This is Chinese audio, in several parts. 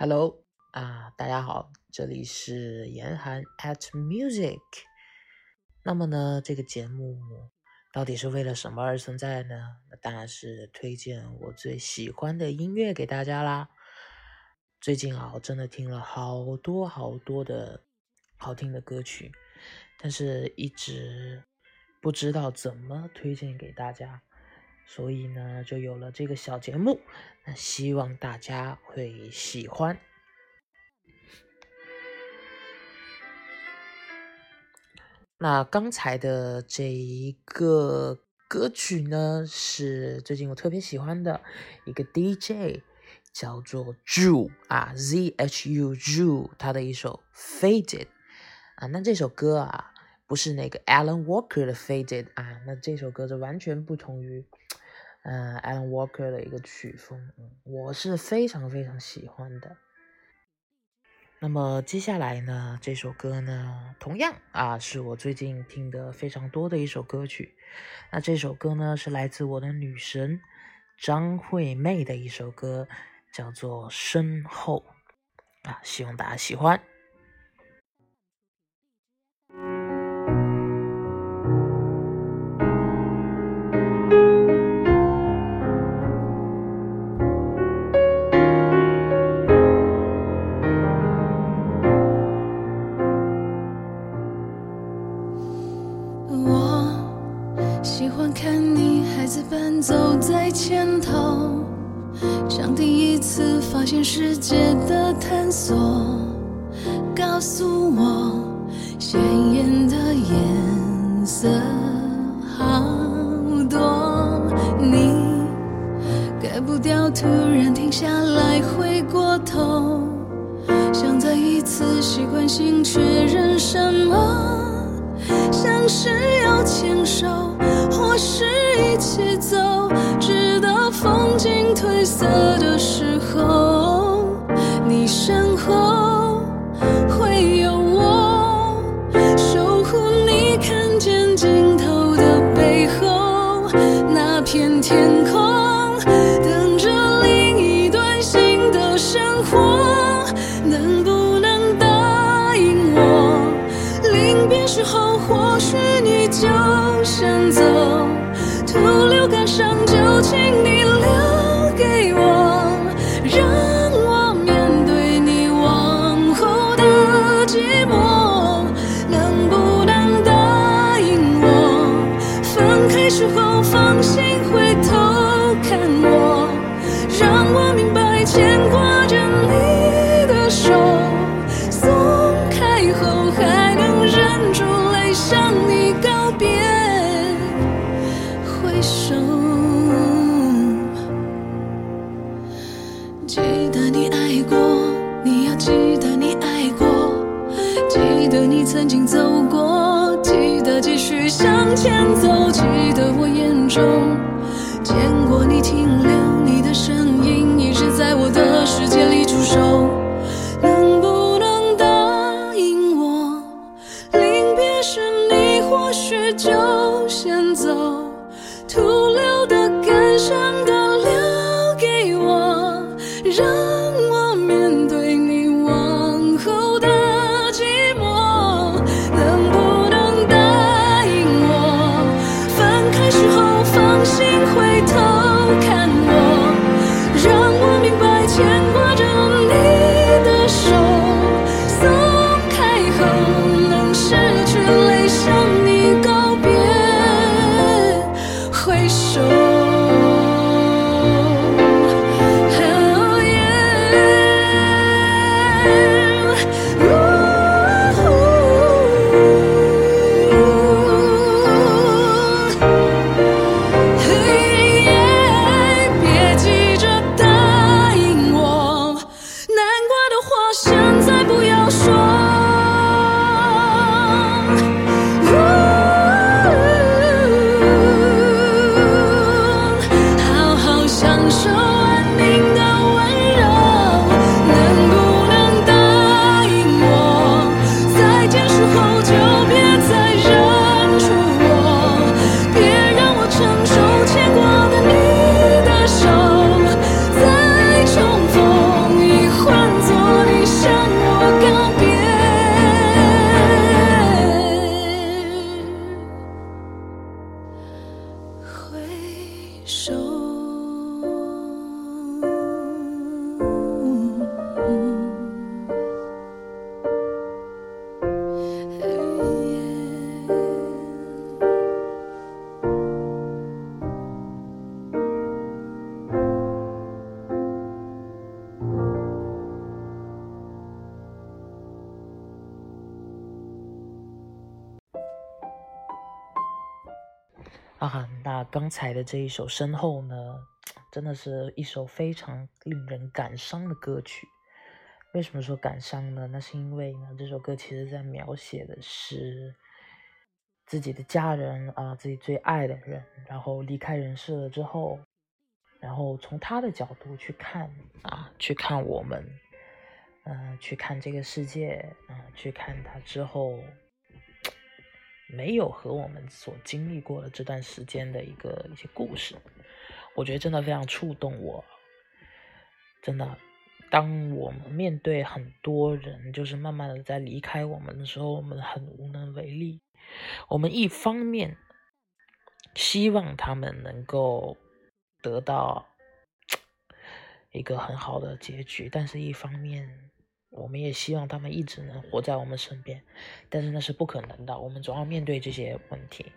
Hello 啊，大家好，这里是严寒 at music。那么呢，这个节目到底是为了什么而存在呢？那当然是推荐我最喜欢的音乐给大家啦。最近啊，我真的听了好多好多的好听的歌曲，但是一直不知道怎么推荐给大家。所以呢，就有了这个小节目，那希望大家会喜欢。那刚才的这一个歌曲呢，是最近我特别喜欢的一个 DJ，叫做 Ju 啊，Z H U Ju，他的一首 Faded 啊，那这首歌啊，不是那个 Alan Walker 的 Faded 啊，那这首歌就完全不同于。嗯，Alan Walker 的一个曲风，我是非常非常喜欢的。那么接下来呢，这首歌呢，同样啊，是我最近听的非常多的一首歌曲。那这首歌呢，是来自我的女神张惠妹的一首歌，叫做《身后》啊，希望大家喜欢。子般走在前头，像第一次发现世界的探索，告诉我鲜艳的颜色好多。你改不掉，突然停下来，回过头，想再一次习惯性确认什么？像是要牵手，是一起走，直到风景褪色的时候。你身后会有我守护你，看见尽头的背后那片天放心回头看我，让我明白牵挂着你的手。松开后还能忍住泪向你告别，挥手。记得你爱过，你要记得你爱过，记得你曾经走过，记得继续向前走。记得我中刚才的这一首《身后》呢，真的是一首非常令人感伤的歌曲。为什么说感伤呢？那是因为呢，这首歌其实在描写的是自己的家人啊，自己最爱的人，然后离开人世了之后，然后从他的角度去看啊，去看我们，嗯，去看这个世界，啊，去看他之后。没有和我们所经历过的这段时间的一个一些故事，我觉得真的非常触动我。真的，当我们面对很多人就是慢慢的在离开我们的时候，我们很无能为力。我们一方面希望他们能够得到一个很好的结局，但是一方面我们也希望他们一直能活在我们身边，但是那是不可能的。我们总要面对这些问题。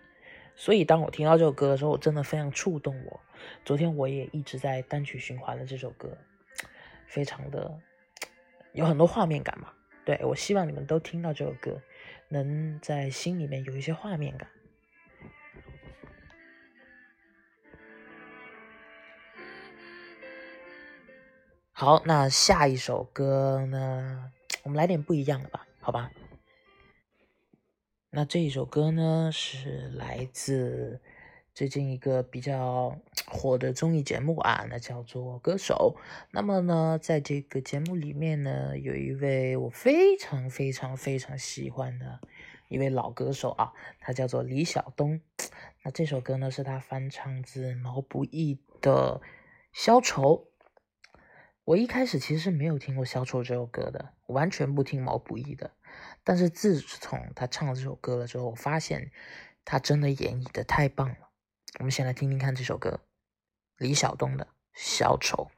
所以当我听到这首歌的时候，我真的非常触动我。昨天我也一直在单曲循环了这首歌，非常的有很多画面感嘛。对我希望你们都听到这首歌，能在心里面有一些画面感。好，那下一首歌呢？我们来点不一样的吧，好吧？那这一首歌呢，是来自最近一个比较火的综艺节目啊，那叫做《歌手》。那么呢，在这个节目里面呢，有一位我非常非常非常喜欢的一位老歌手啊，他叫做李晓东。那这首歌呢，是他翻唱自毛不易的《消愁》。我一开始其实是没有听过《消愁》这首歌的，完全不听毛不易的。但是自从他唱了这首歌了之后，我发现他真的演绎的太棒了。我们先来听听看这首歌，李晓东的《小丑》。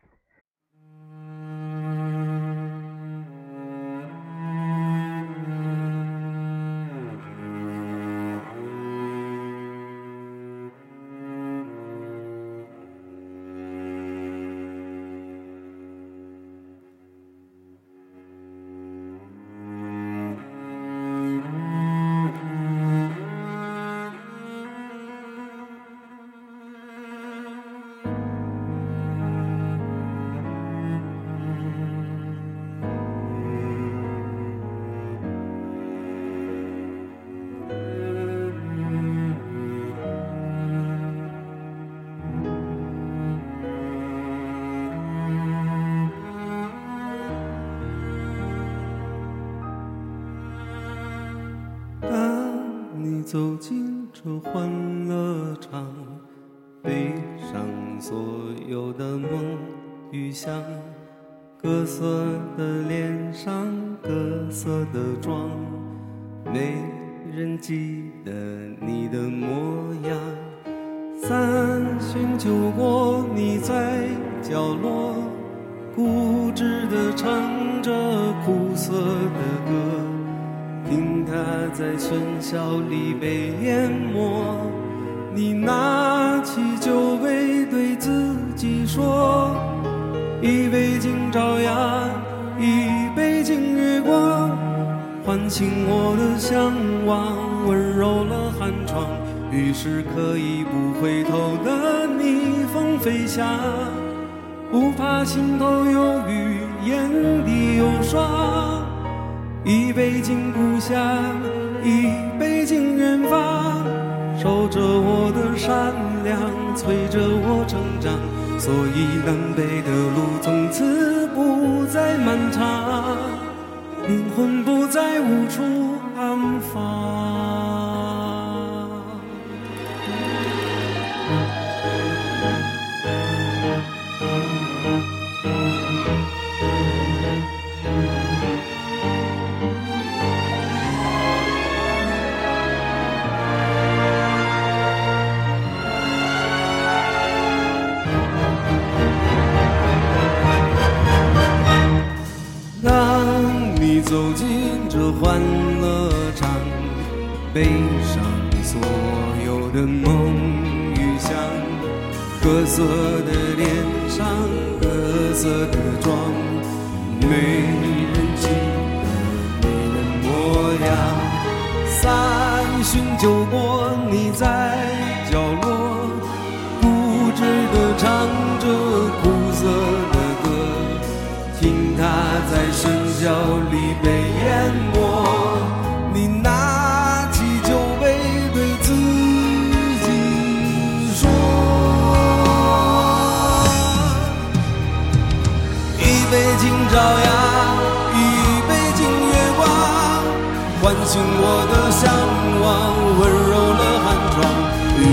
走进这欢乐场，背上所有的梦与想，各色的脸上，各色的妆，没人记得你的模样。三巡酒过，你在角落，固执地唱着苦涩的歌。听他在喧嚣里被淹没，你拿起酒杯对自己说：一杯敬朝阳，一杯敬月光，唤醒我的向往，温柔了寒窗。于是可以不回头的逆风飞翔，不怕心头有雨，眼底有霜。一杯敬故乡，一杯敬远方，守着我的善良，催着我成长。所以南北的路从此不再漫长，灵魂不再无处安放。走进这欢乐场，背上所有的梦与想，各色的脸上，各色的妆，没人记得你的模样。三巡酒过，你在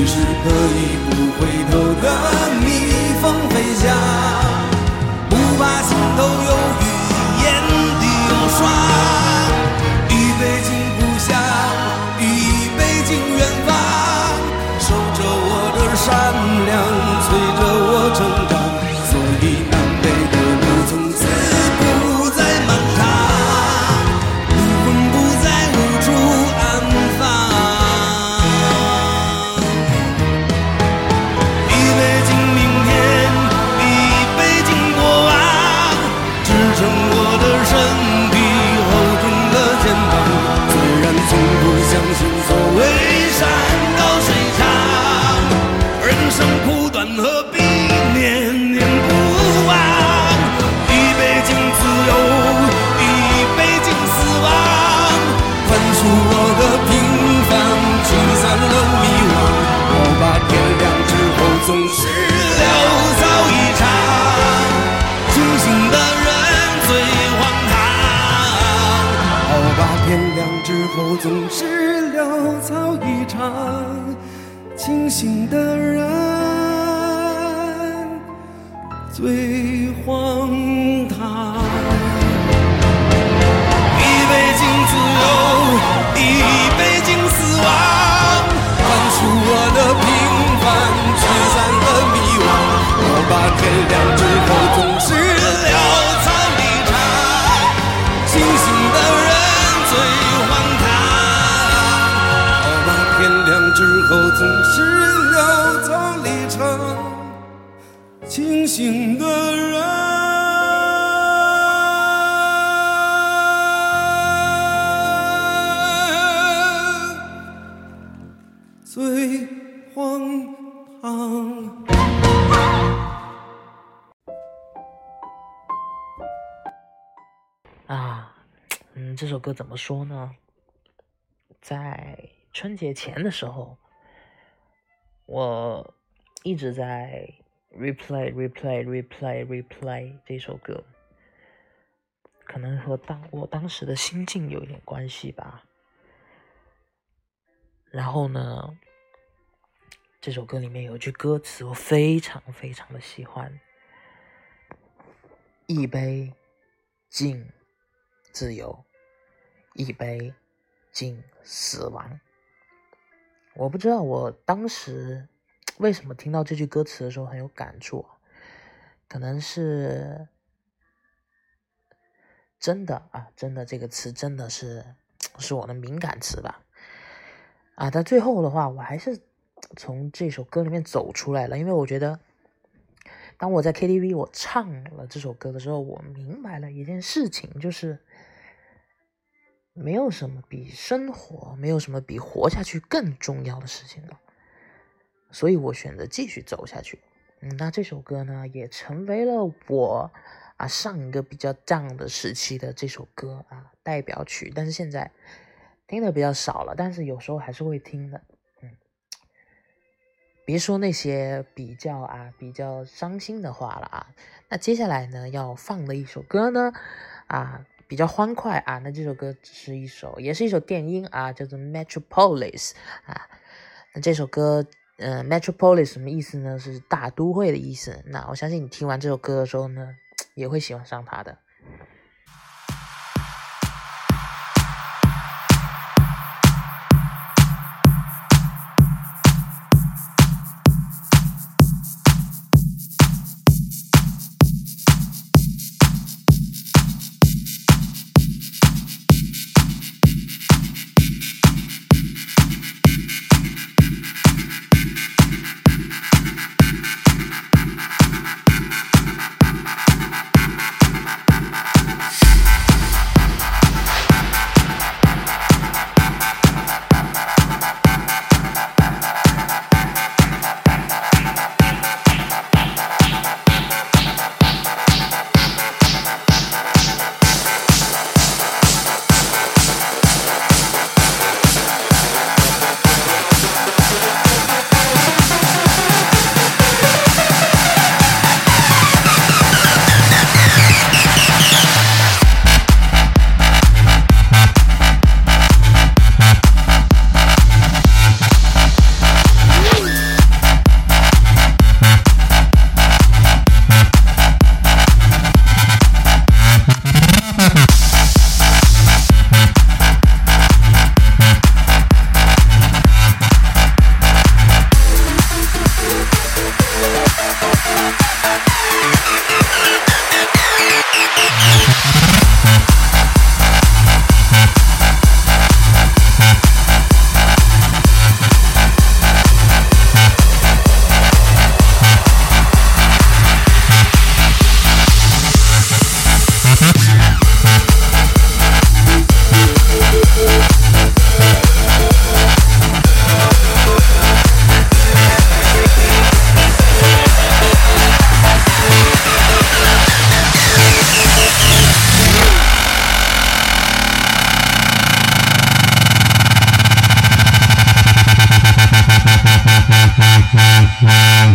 是可以天亮之后总是潦草一场。清醒的人最荒唐。一杯敬自由，一杯敬死亡，换出我的平凡，驱散了迷惘。我把天亮之后总是潦亮之后总是潦草离场，清醒的人最荒唐。啊，嗯，这首歌怎么说呢？在春节前的时候，我一直在 replay、replay、replay、replay 这首歌，可能和当我当时的心境有一点关系吧。然后呢，这首歌里面有句歌词我非常非常的喜欢：一杯敬自由，一杯敬死亡。我不知道我当时为什么听到这句歌词的时候很有感触，可能是真的啊，真的这个词真的是是我的敏感词吧。啊，但最后的话，我还是从这首歌里面走出来了，因为我觉得，当我在 KTV 我唱了这首歌的时候，我明白了一件事情，就是没有什么比生活，没有什么比活下去更重要的事情了，所以我选择继续走下去。嗯，那这首歌呢，也成为了我啊上一个比较 down 的时期的这首歌啊代表曲，但是现在。听的比较少了，但是有时候还是会听的。嗯，别说那些比较啊比较伤心的话了啊。那接下来呢要放的一首歌呢啊比较欢快啊。那这首歌是一首也是一首电音啊，叫做 Metropolis 啊。那这首歌嗯 Metropolis 什么意思呢？是大都会的意思。那我相信你听完这首歌的时候呢，也会喜欢上它的。 นานนาน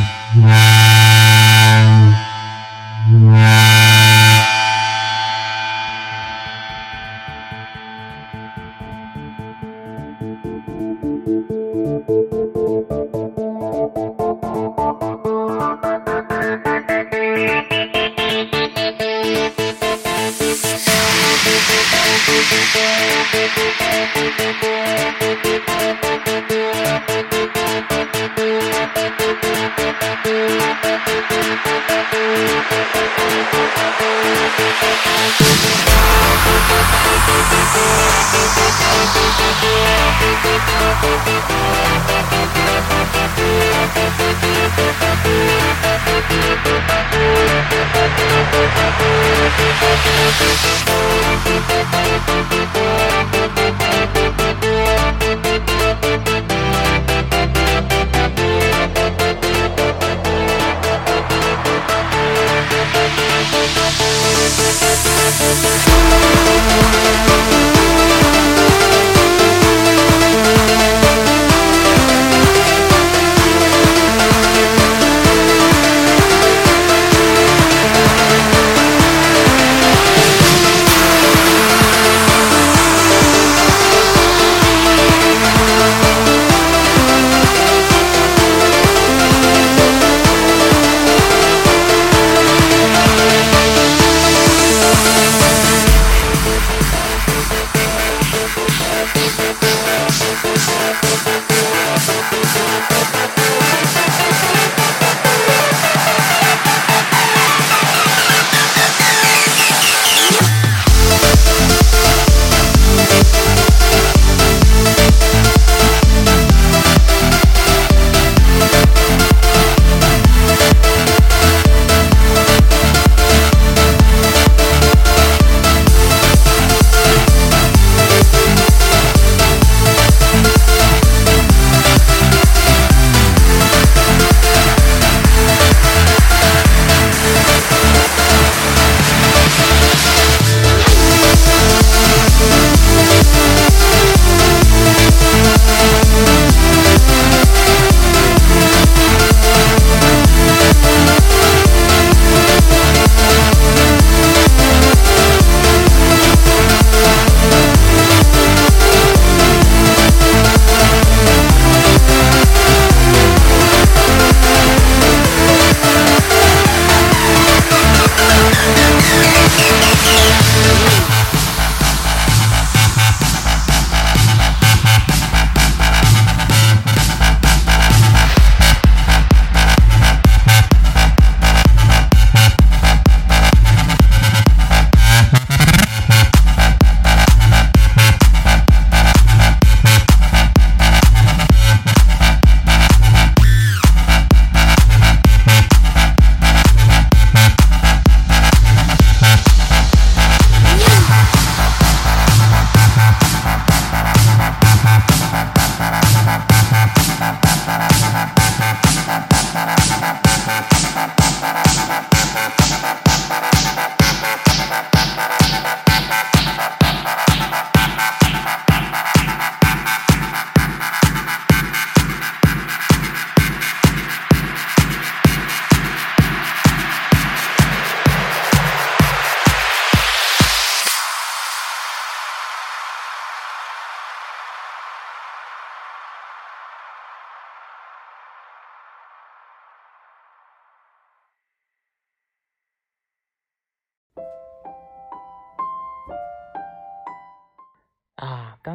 นาน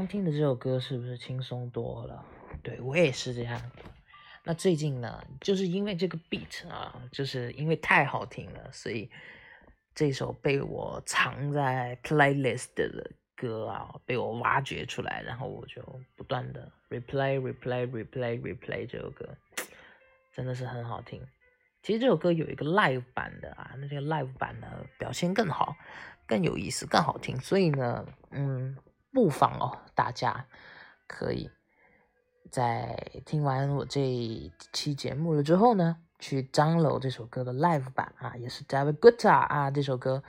刚听的这首歌是不是轻松多了？对我也是这样。那最近呢，就是因为这个 beat 啊，就是因为太好听了，所以这首被我藏在 playlist 的歌啊，被我挖掘出来，然后我就不断的 replay replay replay replay 这首歌，真的是很好听。其实这首歌有一个 live 版的啊，那这个 live 版呢表现更好，更有意思，更好听。所以呢，嗯，不妨哦，大家可以在听完我这期节目了之后呢，去 download 这首歌的 live 版啊，也是 David Guetta 啊这首歌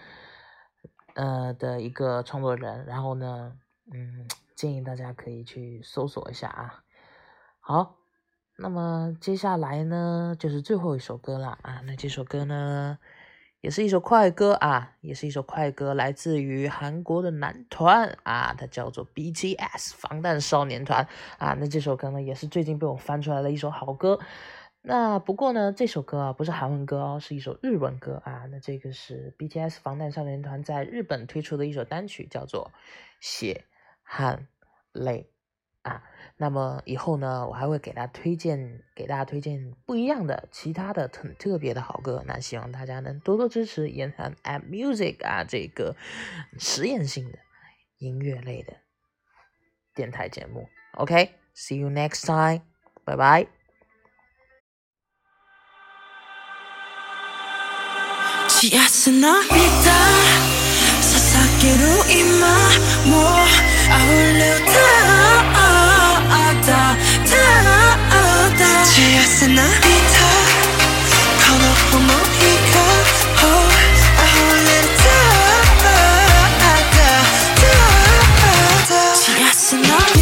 呃的一个创作人。然后呢，嗯，建议大家可以去搜索一下啊。好。那么接下来呢，就是最后一首歌了啊。那这首歌呢，也是一首快歌啊，也是一首快歌，来自于韩国的男团啊，它叫做 BTS 防弹少年团啊。那这首歌呢，也是最近被我翻出来的一首好歌。那不过呢，这首歌啊，不是韩文歌哦，是一首日文歌啊。那这个是 BTS 防弹少年团在日本推出的一首单曲，叫做《血汗泪》。啊，那么以后呢，我还会给大家推荐，给大家推荐不一样的、其他的很特别的好歌。那希望大家能多多支持言谈 and music 啊，这个实验性的音乐类的电台节目。OK，see、you next time，拜拜。 다. 다오다. 취했으나 비타 커놓고 모이고 oh, I hold it 다오다 다오다 취했으나 비타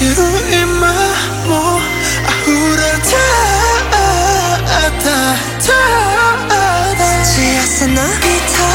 you in my more on. 지하스나 비타